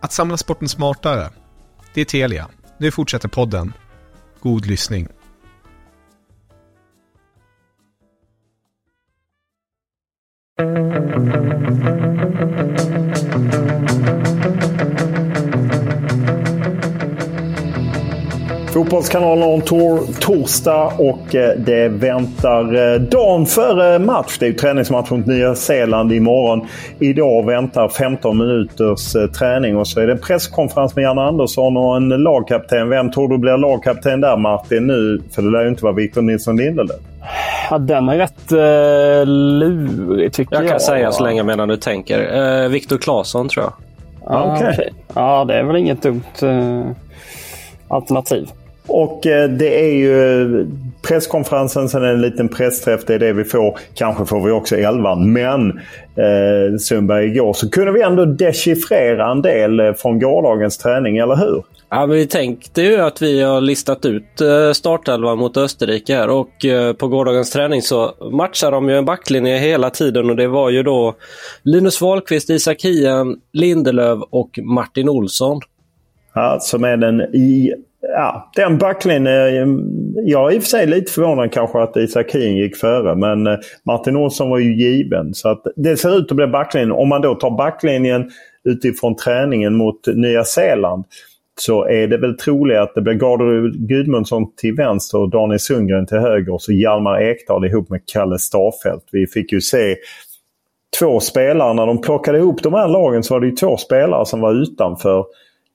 Att samla sporten smartare. Det är Telia. Nu fortsätter podden. God lyssning. Fotbollskanalen on tour torsdag och eh, det väntar eh, dagen före match. Det är ju träningsmatch mot Nya Zeeland imorgon. Idag väntar 15 minuters eh, träning och så är det presskonferens med Janne Andersson och en lagkapten. Vem tror du blir lagkapten där Martin nu? För det lär ju inte vara Victor Nilsson Lindelöf. Ja, den är rätt uh, lurig tycker jag. Jag kan säga så länge medan du tänker. Uh, Viktor Claesson tror jag. Ja, Okej. okej. ja, det är väl inget dumt uh, alternativ. Och eh, det är ju presskonferensen, sen en liten pressträff. Det är det vi får. Kanske får vi också elvan. Men eh, Sundberg, igår så kunde vi ändå dechiffrera en del eh, från gårdagens träning, eller hur? Ja, men vi tänkte ju att vi har listat ut eh, startelvan mot Österrike här och eh, på gårdagens träning så matchar de ju en backlinje hela tiden och det var ju då Linus Wahlqvist, Isak Hien, Lindelöf och Martin Olsson. Ja, som är den i... Ja, den backlinjen. Jag är i och för sig lite förvånad kanske att Isak Hien gick före. Men eh, Martin Olsson var ju given. Så att det ser ut att bli backlinjen. Om man då tar backlinjen utifrån träningen mot Nya Zeeland. Så är det väl troligt att det blir Gardner Gudmundsson till vänster och Daniel Sundgren till höger. Och så Hjalmar Ekdal ihop med Kalle Starfelt. Vi fick ju se två spelare. När de plockade ihop de här lagen så var det ju två spelare som var utanför.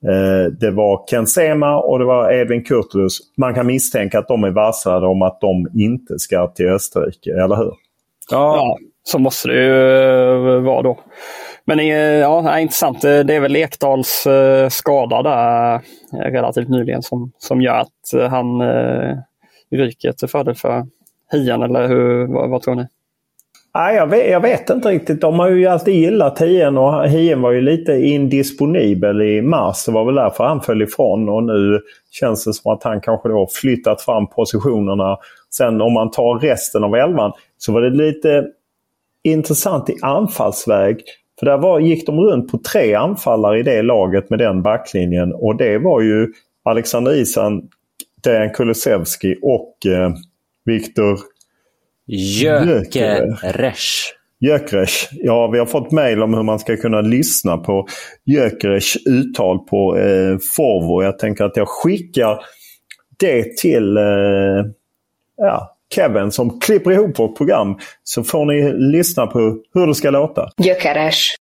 Eh, Det var Ken Sema och det var Edvin Kurtulus. Man kan misstänka att de är varslade om att de inte ska till Österrike, eller hur? Ja, så måste det ju eh, vara då. Men eh, ja, intressant. Det är väl Ekdals skada där relativt nyligen som, som gör att han ryker till fördel för Hien, eller hur, vad, vad tror ni? Nej, jag, vet, jag vet inte riktigt. De har ju alltid gillat Hien och Hien var ju lite indisponibel i mars. Det var väl därför han föll ifrån och nu känns det som att han kanske då flyttat fram positionerna. Sen om man tar resten av elvan så var det lite intressant i anfallsväg. För där var, gick de runt på tre anfallare i det laget med den backlinjen och det var ju Alexander Isan, Dejan Kulusevski och eh, Viktor Gyökeres. Gyökeres. Ja, vi har fått mejl om hur man ska kunna lyssna på Gyökeres uttal på eh, Forvo. Jag tänker att jag skickar det till eh, ja, Kevin som klipper ihop vårt program. Så får ni lyssna på hur det ska låta. Gyökeres.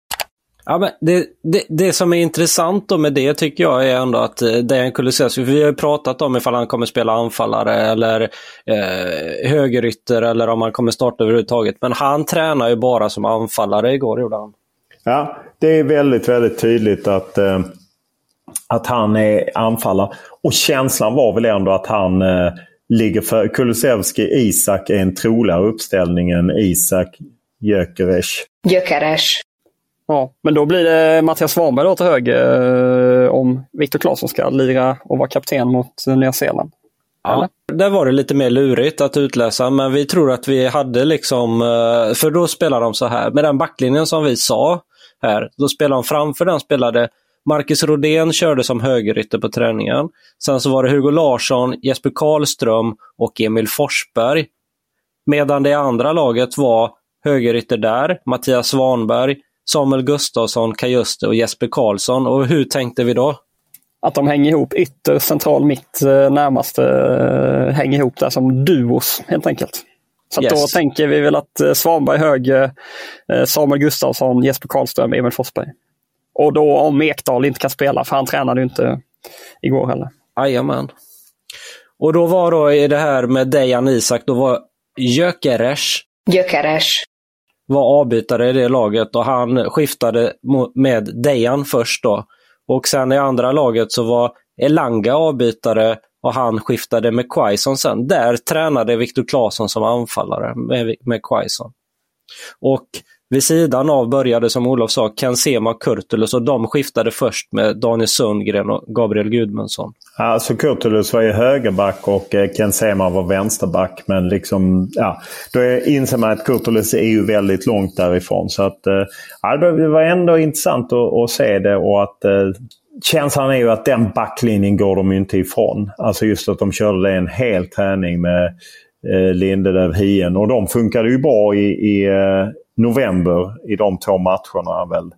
Ja, men det, det, det som är intressant då med det tycker jag är ändå att eh, Dejan Kulusevski, vi har ju pratat om ifall han kommer spela anfallare eller eh, högerytter eller om han kommer starta överhuvudtaget. Men han tränar ju bara som anfallare igår gjorde han. Ja, det är väldigt, väldigt tydligt att, eh, att han är anfallare. Och känslan var väl ändå att han eh, ligger för Kulusevski. Isak är en troligare uppställning än Isak Gyökeres. Gyökeres. Ja, men då blir det Mattias Svanberg då till höger eh, om Viktor Claesson ska lira och vara kapten mot Nya Zeeland. Ja, där var det lite mer lurigt att utläsa, men vi tror att vi hade liksom, eh, för då spelar de så här, med den backlinjen som vi sa här, då spelade de framför den spelade Marcus Rodén körde som högerytter på träningen. Sen så var det Hugo Larsson, Jesper Karlström och Emil Forsberg. Medan det andra laget var högerytter där, Mattias Svanberg, Samuel Gustafsson, Kajuste och Jesper Karlsson. Och hur tänkte vi då? Att de hänger ihop ytter, central, mitt, eh, närmaste eh, hänger ihop där som duos helt enkelt. Så yes. då tänker vi väl att eh, Svanberg höger, Samuel Gustafsson, Jesper Karlström, Emil Forsberg. Och då om Ekdal inte kan spela, för han tränade ju inte igår heller. Jajamän. Och då var då i det här med Dejan Isak, då var Gyökeres Gyökeres var avbytare i det laget och han skiftade med Dejan först då. Och sen i andra laget så var Elanga avbytare och han skiftade med Quaison sen. Där tränade Viktor Claesson som anfallare med, med Quaison. Och vid sidan av började, som Olof sa, Ken Sema och Kurtulus och de skiftade först med Daniel Sundgren och Gabriel Gudmundsson. Alltså Kurtulus var ju högerback och eh, Ken Sema var vänsterback. Men liksom, ja, då inser man att Kurtulus är ju väldigt långt därifrån. Så att, eh, ja, det var ändå intressant att, att se det och att eh, känslan är ju att den backlinjen går de inte ifrån. Alltså just att de körde det en hel träning med eh, Lindelöf, Hien och de funkade ju bra i, i november i de två matcherna väl.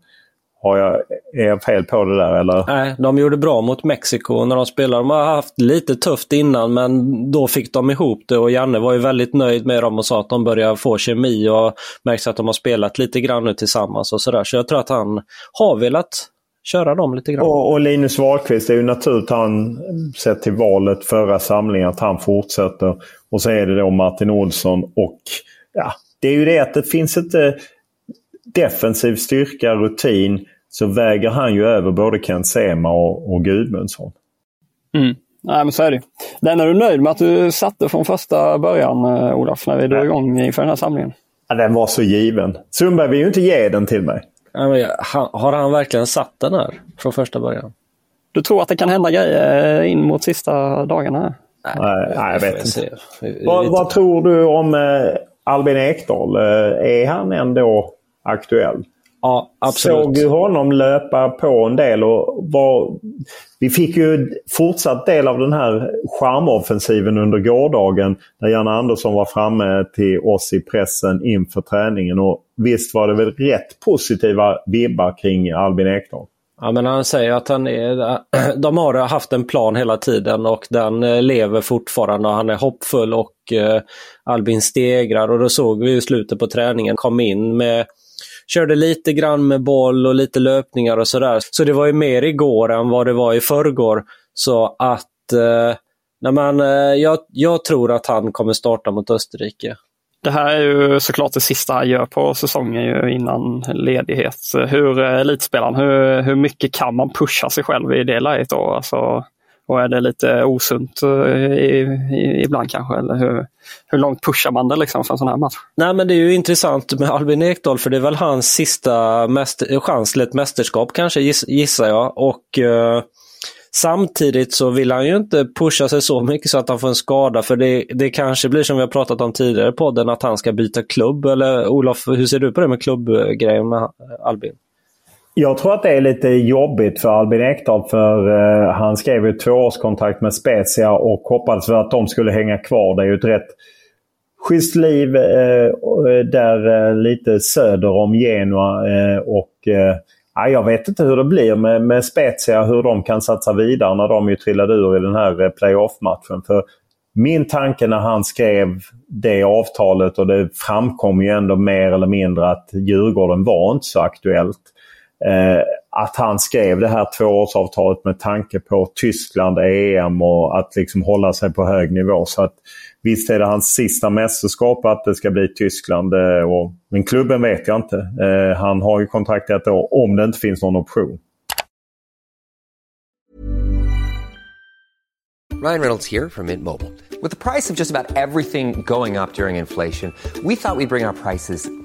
Har jag, är jag fel på det där eller? Nej, de gjorde bra mot Mexiko när de spelade. De har haft lite tufft innan men då fick de ihop det och Janne var ju väldigt nöjd med dem och sa att de börjar få kemi och märks att de har spelat lite grann nu tillsammans och sådär. Så jag tror att han har velat köra dem lite grann. Och, och Linus Wahlqvist, det är ju naturligt han sett till valet förra samlingen att han fortsätter. Och så är det då Martin Olsson och ja, det är ju det att det finns inte defensiv styrka, rutin, så väger han ju över både Kent Sema och, och Gudmundsson. Mm. Nej, men så är det. Den är du nöjd med att du satte från första början, eh, Olof, när vi drog igång inför den här samlingen? Ja, den var så given. Sundberg vill ju inte ge den till mig. Har han verkligen satt den här från första början? Du tror att det kan hända grejer in mot sista dagarna? Nej, nej jag vet inte. Vad, vad, tror du om eh, Albin Ekdal, eh, är han ändå aktuell? Ja, absolut. Såg ju honom löpa på en del och var, vi fick ju fortsatt del av den här charmoffensiven under gårdagen när Janne Andersson var framme till oss i pressen inför träningen. Och visst var det väl rätt positiva vibbar kring Albin Ekdal? Ja, men han säger att han är, de har haft en plan hela tiden och den eh, lever fortfarande och han är hoppfull och eh, Albin stegrar och då såg vi i slutet på träningen, kom in med körde lite grann med boll och lite löpningar och sådär. Så det var ju mer igår än vad det var i förrgår. Så att eh, nej men, eh, jag, jag tror att han kommer starta mot Österrike. Det här är ju såklart det sista han gör på säsongen ju innan ledighet. Hur eh, elitspelaren, hur, hur mycket kan man pusha sig själv i det läget då? Alltså, och är det lite osunt eh, i, i, ibland kanske? Eller hur, hur långt pushar man det liksom för en sån här match? Nej men det är ju intressant med Albin Ekdal för det är väl hans sista mäster, eh, chans till ett mästerskap kanske gissar jag. Och eh, Samtidigt så vill han ju inte pusha sig så mycket så att han får en skada för det, det kanske blir som vi har pratat om tidigare i podden att han ska byta klubb. Eller Olof, hur ser du på det med klubbgrejen med Albin? Jag tror att det är lite jobbigt för Albin Ekdal för eh, han skrev ju tvåårskontrakt med Spezia och hoppades för att de skulle hänga kvar. Det är ju ett rätt schysst liv eh, eh där eh, lite söder om Genua eh, och eh, Ja, jag vet inte hur det blir med, med Spezia, hur de kan satsa vidare när de ju trillade ur i den här eh, playoff-matchen. För min tanke när han skrev det avtalet och det framkom ju ändå mer eller mindre att Djurgården var inte så aktuellt. Eh, att han skrev det här tvåårsavtalet med tanke på Tyskland, EM och att liksom hålla sig på hög nivå. Så att Visst är det hans sista mästerskap att det ska bli Tyskland. Eh, och, men klubben vet jag inte. Eh, han har ju kontrakt ett år om det inte finns någon option. Ryan Reynolds här från Mint Mobile. Med priset på nästan allt som går upp under inflationen, trodde vi att vi skulle bring våra priser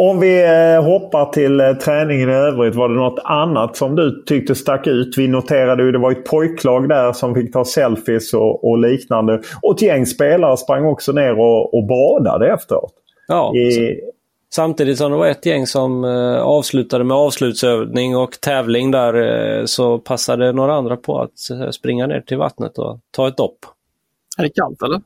Om vi eh, hoppar till eh, träningen i övrigt. Var det något annat som du tyckte stack ut? Vi noterade ju det var ett pojklag där som fick ta selfies och, och liknande. Och ett gäng spelare sprang också ner och, och badade efteråt. Ja, I, Samtidigt som det var ett gäng som eh, avslutade med avslutsövning och tävling där så passade några andra på att springa ner till vattnet och ta ett dopp. Är det kallt eller?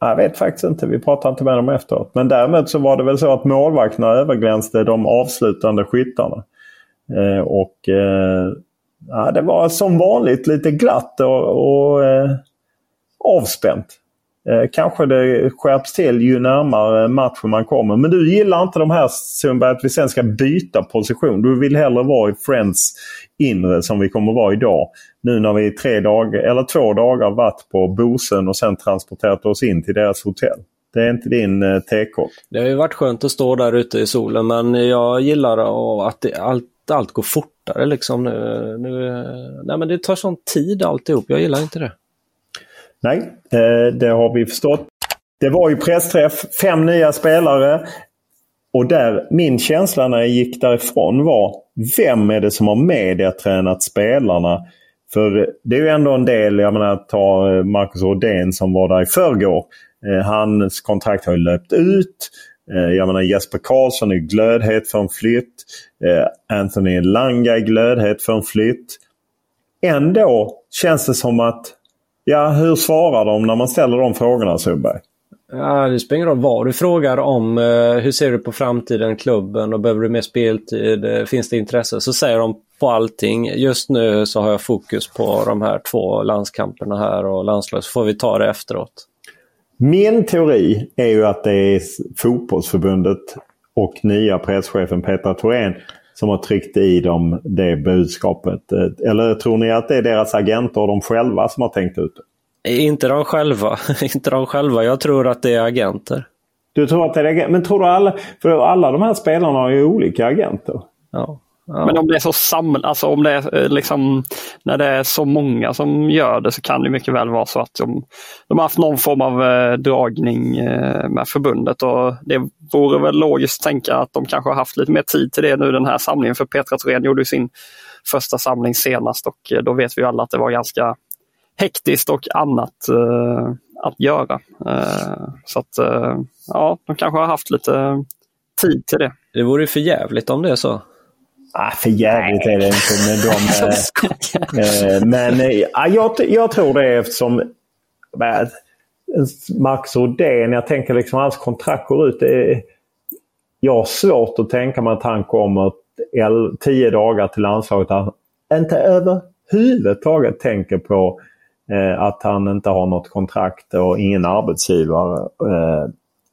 Jag vet faktiskt inte. Vi pratade inte med dem efteråt. Men däremot så var det väl så att målvakterna överglänste de avslutande skyttarna. Eh, och eh, ja, det var som vanligt lite glatt och, och eh, avspänt. Eh, kanske det skärps till ju närmare matchen man kommer. Men du gillar inte de här Sundberg att vi sen ska byta position. Du vill hellre vara i Friends inre som vi kommer vara idag. Nu när vi tre dagar, eller två dagar varit på Bosön och sen transporterat oss in till deras hotell. Det är inte din eh, tekopp. Det har ju varit skönt att stå där ute i solen men jag gillar att det, allt, allt går fortare liksom nu. nu eh, nej men det tar sån tid alltihop. Jag gillar inte det. Nej, eh, det har vi förstått. Det var ju pressträff, fem nya spelare. Och där, min känsla när jag gick därifrån var, vem är det som har mediatränat spelarna? För det är ju ändå en del, jag menar ta eh, Marcus Rodén som var där i förrgår. Eh, hans kontrakt har ju löpt ut. Jag menar Jesper Karlsson är glödhet för en flytt. Anthony Langa är glödhet för en flytt. Ändå känns det som att Ja, hur svarar de när man ställer de frågorna Sundberg? Ja, det spelar ingen roll vad du frågar om. Eh, hur ser du på framtiden, klubben och behöver du mer speltid? Eh, finns det intresse? Så säger de på allting. Just nu så har jag fokus på de här två landskamperna här och landslaget. Så får vi ta det efteråt. Min teori är ju att det är fotbollsförbundet och nya presschefen Petra Thorén som har tryckt i dem det budskapet. Eller tror ni att det är deras agenter och de själva som har tänkt ut det? Inte de själva. inte de själva. Jag tror att det är agenter. Du tror att det är agenter? Men tror du alla... För alla de här spelarna har ju olika agenter. Ja. Ja. Men om det är så saml, alltså om det är liksom, när det är så många som gör det så kan det mycket väl vara så att de, de har haft någon form av eh, dragning eh, med förbundet och det vore väl logiskt att tänka att de kanske har haft lite mer tid till det nu den här samlingen för Petra Thorén gjorde sin första samling senast och eh, då vet vi alla att det var ganska hektiskt och annat eh, att göra. Eh, så att eh, ja, de kanske har haft lite tid till det. Det vore för jävligt om det är så. Ah, för jävligt är det inte med dem. eh, men eh, jag, jag tror det eftersom eh, Max Rodén, jag tänker liksom hans kontrakt går ut. Det jag har svårt att tänka mig att han kommer tio dagar till landslaget. Han inte överhuvudtaget tänker på eh, att han inte har något kontrakt och ingen arbetsgivare.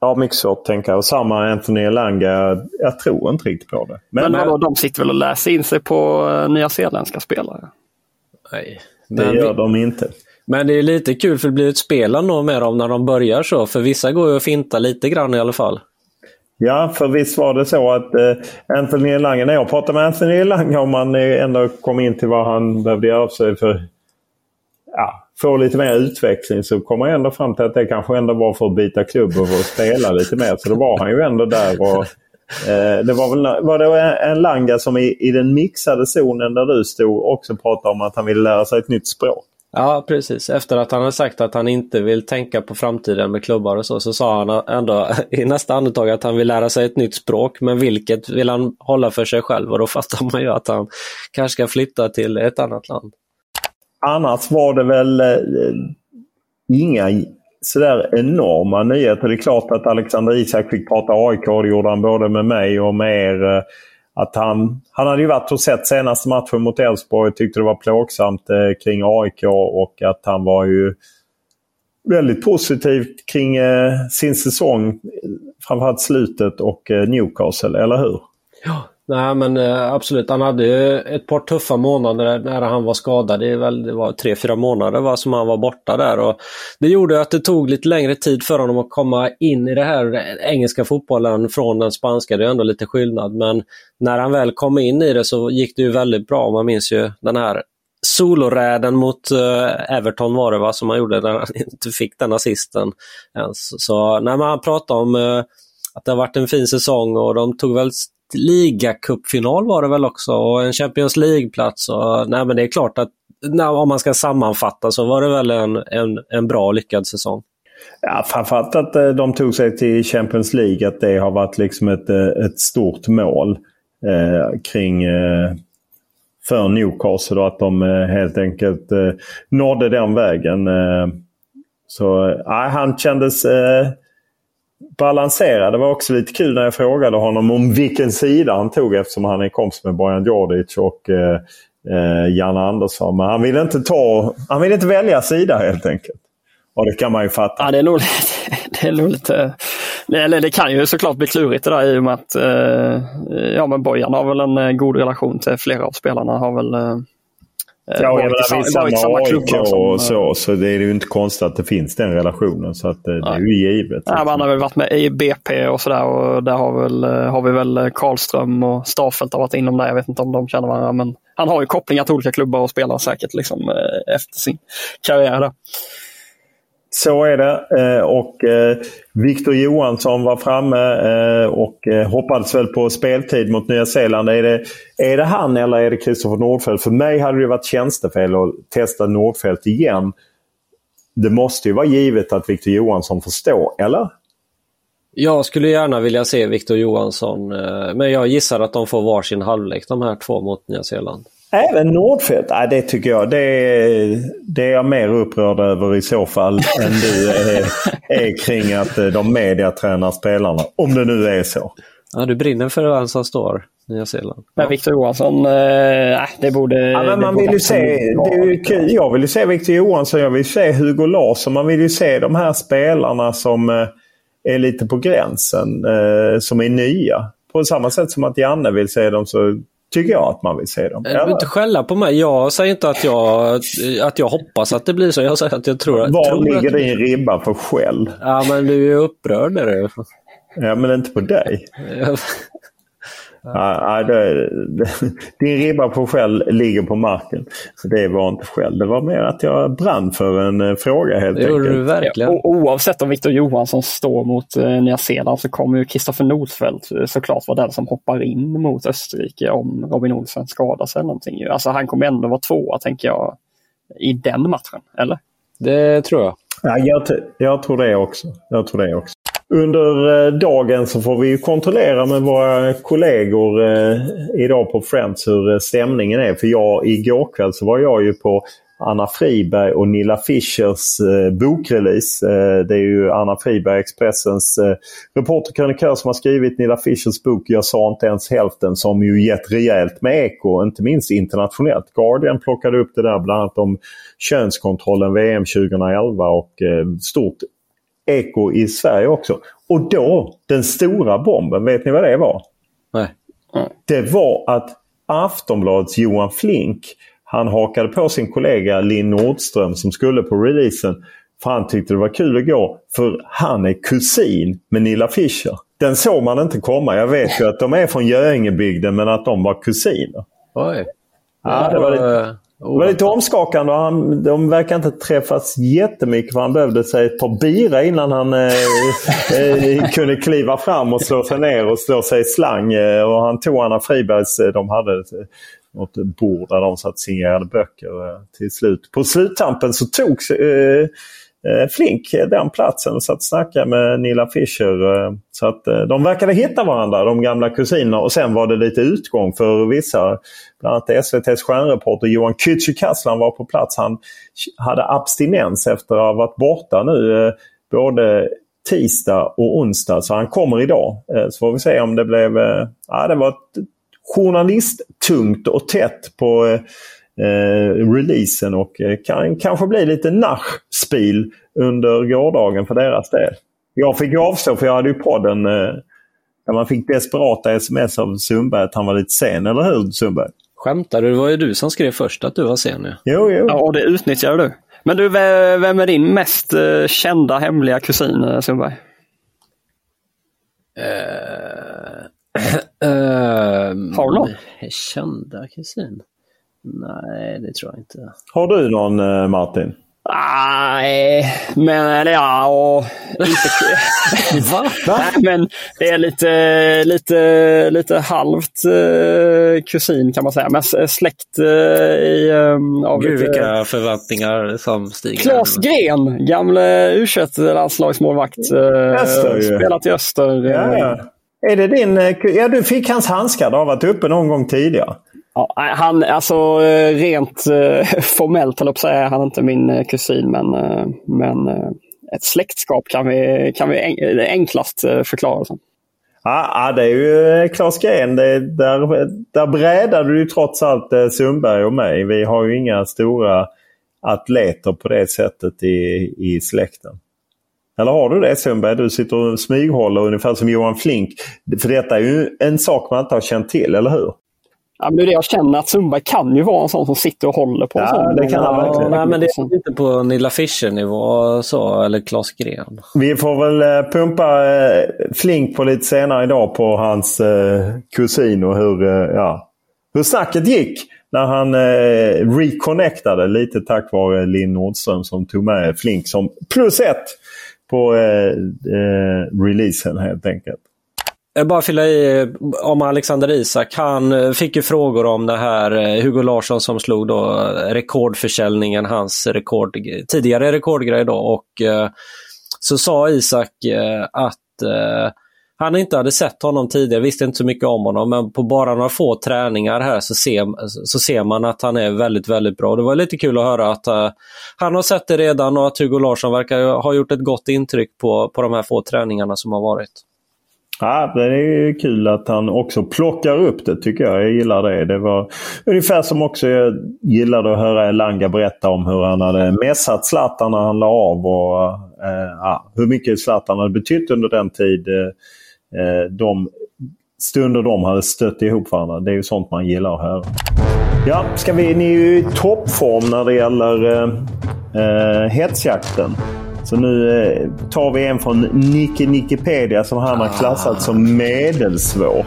Eh, Ja, mycket svårt att tänka. Och samma Anthony Elanga, jag tror inte riktigt på det. Men, men vadå, de sitter väl och läser in sig på uh, nya zeeländska spelare? Nej. Det men gör vi... de inte. Men det är lite kul för det blir ett spel ändå med dem när de börjar så. För vissa går ju att finta lite grann i alla fall. Ja, för visst var det så att eh, Anthony Elanga, när jag pratade med Anthony Elanga om man ändå kom in till vad han behövde göra sig för ja, få lite mer utveckling så kommer jag ändå fram till att det kanske ändå var för att byta klubb och för att spela lite mer. Så då var han ju ändå där. Och, eh, det var väl var det en Langa som i, i den mixade zonen där du stod också pratade om att han ville lära sig ett nytt språk. Ja, precis. Efter att han har sagt att han inte vill tänka på framtiden med klubbar och så, så sa han ändå i nästa andetag att han vill lära sig ett nytt språk. Men vilket vill han hålla för sig själv och då fattar man ju att han kanske ska flytta till ett annat land. Annars var det väl eh, inga sådär enorma nyheter. Det är klart att Alexander Isak fick prata AIK. Det gjorde han både med mig och med er. Eh, att han, han hade ju varit och sett senaste matchen mot Elfsborg och tyckte det var plågsamt eh, kring AIK och att han var ju väldigt positiv kring eh, sin säsong. Framförallt slutet och eh, Newcastle, eller hur? Ja, Nej men eh, absolut. Han hade ju ett par tuffa månader när han var skadad. Det, väl, det var tre, fyra månader va, som han var borta där. Och det gjorde att det tog lite längre tid för honom att komma in i det här engelska fotbollen från den spanska. Det är ändå lite skillnad. Men när han väl kom in i det så gick det ju väldigt bra. Man minns ju den här soloräden mot uh, Everton var det va, som han gjorde när han inte fick den assisten. Ens. Så när man pratar om uh, att det har varit en fin säsong och de tog väl ligacupfinal var det väl också och en Champions League-plats. Nej men det är klart att nej, om man ska sammanfatta så var det väl en, en, en bra lyckad säsong. Ja, framförallt att eh, de tog sig till Champions League, att det har varit liksom ett, eh, ett stort mål eh, kring eh, för Newcastle och att de eh, helt enkelt eh, nådde den vägen. Eh, så eh, han kändes Balansera. Det var också lite kul när jag frågade honom om vilken sida han tog eftersom han är kompis med Bojan Djordjic och eh, eh Jan Janne Andersson. Men han ville inte ta, han ville inte välja sida helt enkelt. Och det kan man ju fatta. Ja, det är nog, det är nog lite... Eh. Eller det kan ju såklart bli klurigt det där i och med att eh, ja, men Bojan har väl en eh, god relation till flera av spelarna. Har väl Eh, ja, jag menar, vi samma, samma AIK och så, så det är ju inte konstigt att det finns den relationen. Så att, eh, det är ju givet. Ja, man har väl varit med i BP och sådär och där har, väl, eh, har vi väl Karlström och Staffelt har varit inom där. Jag vet inte om de känner varandra men han har ju kopplingar till olika klubbar och spelare säkert liksom, efter sin karriär. Där. Så är det. Eh, och eh, Victor Johansson var framme eh, och hoppades väl på speltid mot Nya Zeeland. Är det, är det han eller är det Kristoffer Nordfeldt? För mig hade det varit tjänstefel att testa Nordfeldt igen. Det måste ju vara givet att Victor Johansson får stå, eller? Jag skulle gärna vilja se Victor Johansson, men jag gissar att de får varsin halvlek de här två mot Nya Zeeland. Även Nordfeldt? Nej, det tycker jag. Det är, det är jag mer upprörd över i så fall än du är, är kring att eh, de mediatränar spelarna. Om det nu är så. Ja, du brinner för vem som står Nya Zeeland. Men Victor Johansson, eh, det borde... Ja, men man vill ju se, det är ju kul. Jag vill ju se Victor Johansson, jag vill se Hugo Larsson. Man vill ju se de här spelarna som eh, är lite på gränsen, eh, som är nya. På samma sätt som att Janne vill se dem så tycker jag att man vill se dem. Du behöver inte skälla på mig. Jag säger inte att jag, att jag hoppas att det blir så. Jag säger att jag tror, Var tror ligger att... din ribba för skäll? Ja, men du är upprörd. Är du. Ja, men inte på dig. Ja, det, din ribba på skäll ligger på marken. Det var inte skäll. Det var mer att jag brann för en eh, fråga helt det enkelt. Det gjorde du verkligen. Ja, oavsett om Victor Johansson står mot eh, Nya Zeeland så kommer ju Kristoffer Nordfeldt eh, såklart vara den som hoppar in mot Österrike om Robin Olsen skadar sig eller någonting. Alltså han kommer ändå vara tvåa tänker jag i den matchen, eller? Det tror jag. Ja, jag, jag tror det också. Jag tror det också. Under eh, dagen så får vi kontrollera med våra kollegor eh, idag på Friends hur eh, stämningen är. För jag, igår kväll så var jag ju på Anna Friberg och Nilla Fischers bokrelease. Det är ju Anna Friberg, Expressens reporterkrönikör som har skrivit Nilla Fischers bok Jag sa inte ens hälften som ju gett rejält med eko, inte minst internationellt. Guardian plockade upp det där bland annat om könskontrollen VM 2011 och stort eko i Sverige också. Och då, den stora bomben, vet ni vad det var? Nej. Det var att Aftonbladets Johan Flink, han hakade på sin kollega Linn Nordström som skulle på releasen. För han tyckte det var kul att gå. För han är kusin med Nilla Fischer. Den såg man inte komma. Jag vet ju att de är från Göingebygden men att de var kusiner. Oj. Ja, det var lite... Det var lite omskakande han, de verkar inte träffas jättemycket för han behövde sig ett par bira innan han eh, eh, kunde kliva fram och slå sig ner och slå sig i slang. Eh, och han tog Anna Fribergs, eh, de hade något bord där de satt signerade böcker till slut. På sluttampen så togs eh, Eh, flink eh, den platsen och satt och snackade med Nilla Fischer. Eh, så att de verkade hitta varandra, de gamla kusinerna. Och sen var det lite utgång för vissa. Bland annat SVTs stjärnreporter Johan Kücükaslan var på plats. Han hade abstinens efter att ha varit borta nu både tisdag och onsdag. Så han kommer idag. Så får vi se om det blev... Ja, det var ett journalisttungt och tätt på releasen och kan kanske bli lite nachspil under gårdagen för deras del. Jag fick ju avstå för jag hade ju podden där man fick desperata sms av Sundberg att han var lite sen, eller hur Sundberg? Skämtar du? Det var ju du som skrev först att du var sen. Ja. Jo, jo. Ja, och det utnyttjar du. Men du, vem är din mest kända hemliga kusin Sundberg? Uh, uh, Har du någon? Kända kusin? Nej, det tror jag inte. Har du någon uh, Martin? Nej, men eller ja, och inte... Va? Nej, men det är lite, lite, lite halvt eh, kusin kan man säga. Men släkt eh, i... Eh, av Gud, vilka förväntningar som stiger. Klas Gren, gamle u landslagsmålvakt. Eh, spelat i Öster. Ja, ja. Är det din... Ja, du fick hans handskar. Det har varit uppe någon gång tidigare. Ja, han, alltså eh, rent eh, formellt, höll jag är han inte min eh, kusin, men, eh, men eh, ett släktskap kan vi, kan vi eh, enklast förklara som. Ja, det är ju Klas Gren. Det, där, där brädade du trots allt Sundberg och mig. Vi har ju inga stora atleter på det sättet i, i släkten. Eller har du det Sundberg? Du sitter och smyghåller ungefär som Johan Flink. För detta är ju en sak man inte har känt till, eller hur? Ja, men det är det jag känner att Sundberg kan ju vara en sån som sitter och håller på. Ja, det kan han verkligen. Nej, men det är inte på Nilla Fischer-nivå så, eller Klas Gren. Vi får väl eh, pumpa eh, Flink på lite senare idag på hans eh, kusin och hur, ja, hur snacket gick när han reconnectade lite tack vare Linn Nordström som tog med Flink som plus ett på releasen helt enkelt. Jag bara fylla i eh, om Alexander Isak. Han eh, fick ju frågor om det här eh, Hugo Larsson som slog då rekordförsäljningen, hans rekord, tidigare rekordgrej då. Och så sa Isak att han inte hade sett honom tidigare, visste inte så mycket om honom, men på bara några få träningar här så ser, så ser man att han är väldigt, väldigt bra. Det var lite kul att höra att uh, han har sett det redan och att Hugo Larsson verkar ha gjort ett gott intryck på, på de här få träningarna som har varit. Ja, det är kul att han också plockar upp det tycker jag. Jag gillar det. Det var ungefär som också jag gillade att höra Elanga berätta om hur han hade messat Zlatan när han la av. Och, eh, hur mycket Zlatan hade betytt under den tid eh, eh, de stunder de hade stött ihop varandra. Det är ju sånt man gillar att höra. Ja, ska vi, ni är ju i toppform när det gäller eh, eh, hetsjakten. Så nu eh, tar vi en från Nicke Nickepedia som han har klassat ah. som medelsvår.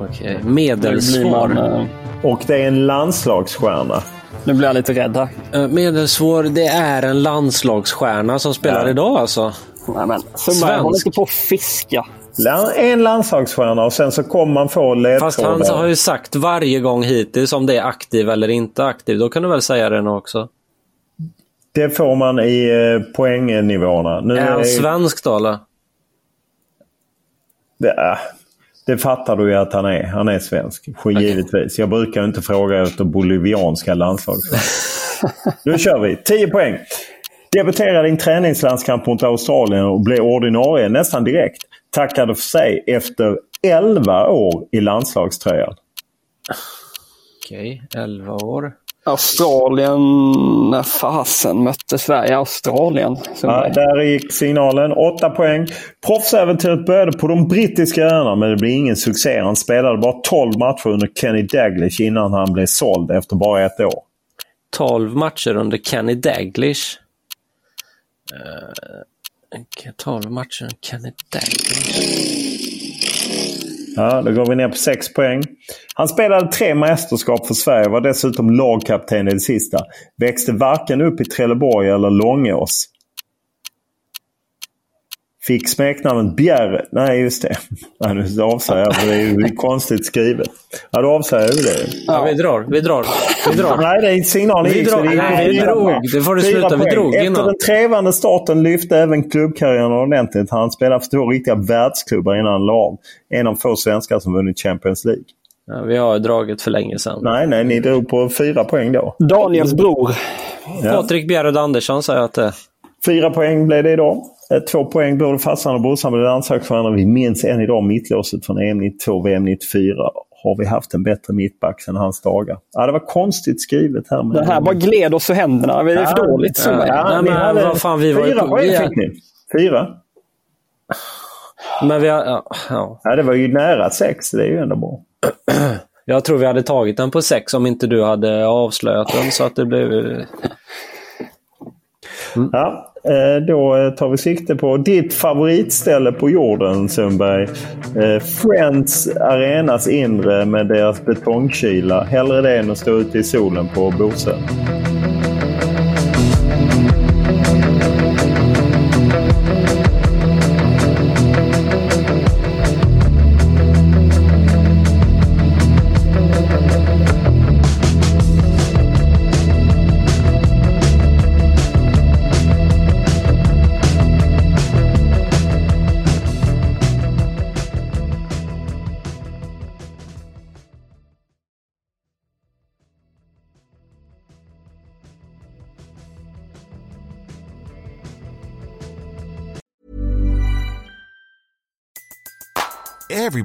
Okej, okay. medelsvår. Eh, Och det är en landslagsstjärna. Nu blir jag lite rädd här. Uh, medelsvår, det är en landslagsstjärna som spelar ja. idag alltså? Nej men, Sundberg håller inte på att fiska. En landslagsstjärna och sen så kommer man få ledtrådar. Fast han har ju sagt varje gång hittills om det är aktiv eller inte aktiv. Då kan du väl säga det nu också? Det får man i eh, poängnivåerna. Nu är han svensk då eller? Det, det fattar du ju att han är. Han är svensk. Givetvis. Jag brukar inte fråga efter bolivianska landslag. nu kör vi. 10 poäng. Debuterade i en träningslandskamp mot Australien och blev ordinarie nästan direkt. Tackade för sig efter 11 år i landslagströjan. Okej, okay, 11 år. Australien, när fasen mötte Sverige Australien? Ja, där gick signalen. 8 poäng. Proffsäventyret började på de brittiska öarna men det blev ingen succé. Han spelade bara 12 matcher under Kenny Daglish innan han blev såld efter bara ett år. 12 matcher under Kenny Daglish? Uh, 12 matcher under Kenny Daglish. Ja, då går vi ner på 6 poäng. Han spelade tre mästerskap för Sverige och var dessutom lagkapten i det sista. Växte varken upp i Trelleborg eller Långås. Fick smeknamnet Bjerre. Nej, just det. Nej, nu avsäger jag det är ju konstigt skrivet. Ja, då avsäger vi det. Ja, vi drar. Vi drar. Vi drar. Nej, det är signalen Vi gick, så drar. det gick Nej, vi drog. Det får du sluta. Vi drog Efter innan. den trevande starten lyfte även klubbkarriären ordentligt. Han spelade för två riktiga världsklubbar innan han la. En av få svenskar som vunnit Champions League. Ja, vi har dragit för länge sedan. Nej, nej, ni drog på fyra poäng då. Daniels bror. Ja. Patrik Bjerred Andersson säger att det... Fyra poäng blev det idag. Eh, Två poäng. Både farsan och brorsan blev ansökt för varandra. Vi minns än idag mittlåset från EM 92 VM 94. Har vi haft en bättre mittback sedan hans dagar? Ja, det var konstigt skrivet här. Med Det här bara gled oss ur händerna. Det är för Ja, dåligt. Så. ja. Ja. Men hade vad fan, vi var fyra poäng fick ni. Fyra? Men vi har... Ja, ja. Ja, det var ju nära sex. Det är ju ändå bra. Jag tror vi hade tagit den på sex om inte du hade avslöjat den så att det blev... Ja, eh, Eh, då eh, tar vi sikte på ditt favoritställe på jorden, Sundberg. Eh, Friends Arenas inre med deras betongkyla. Hellre det än att stå ute i solen på Bosön.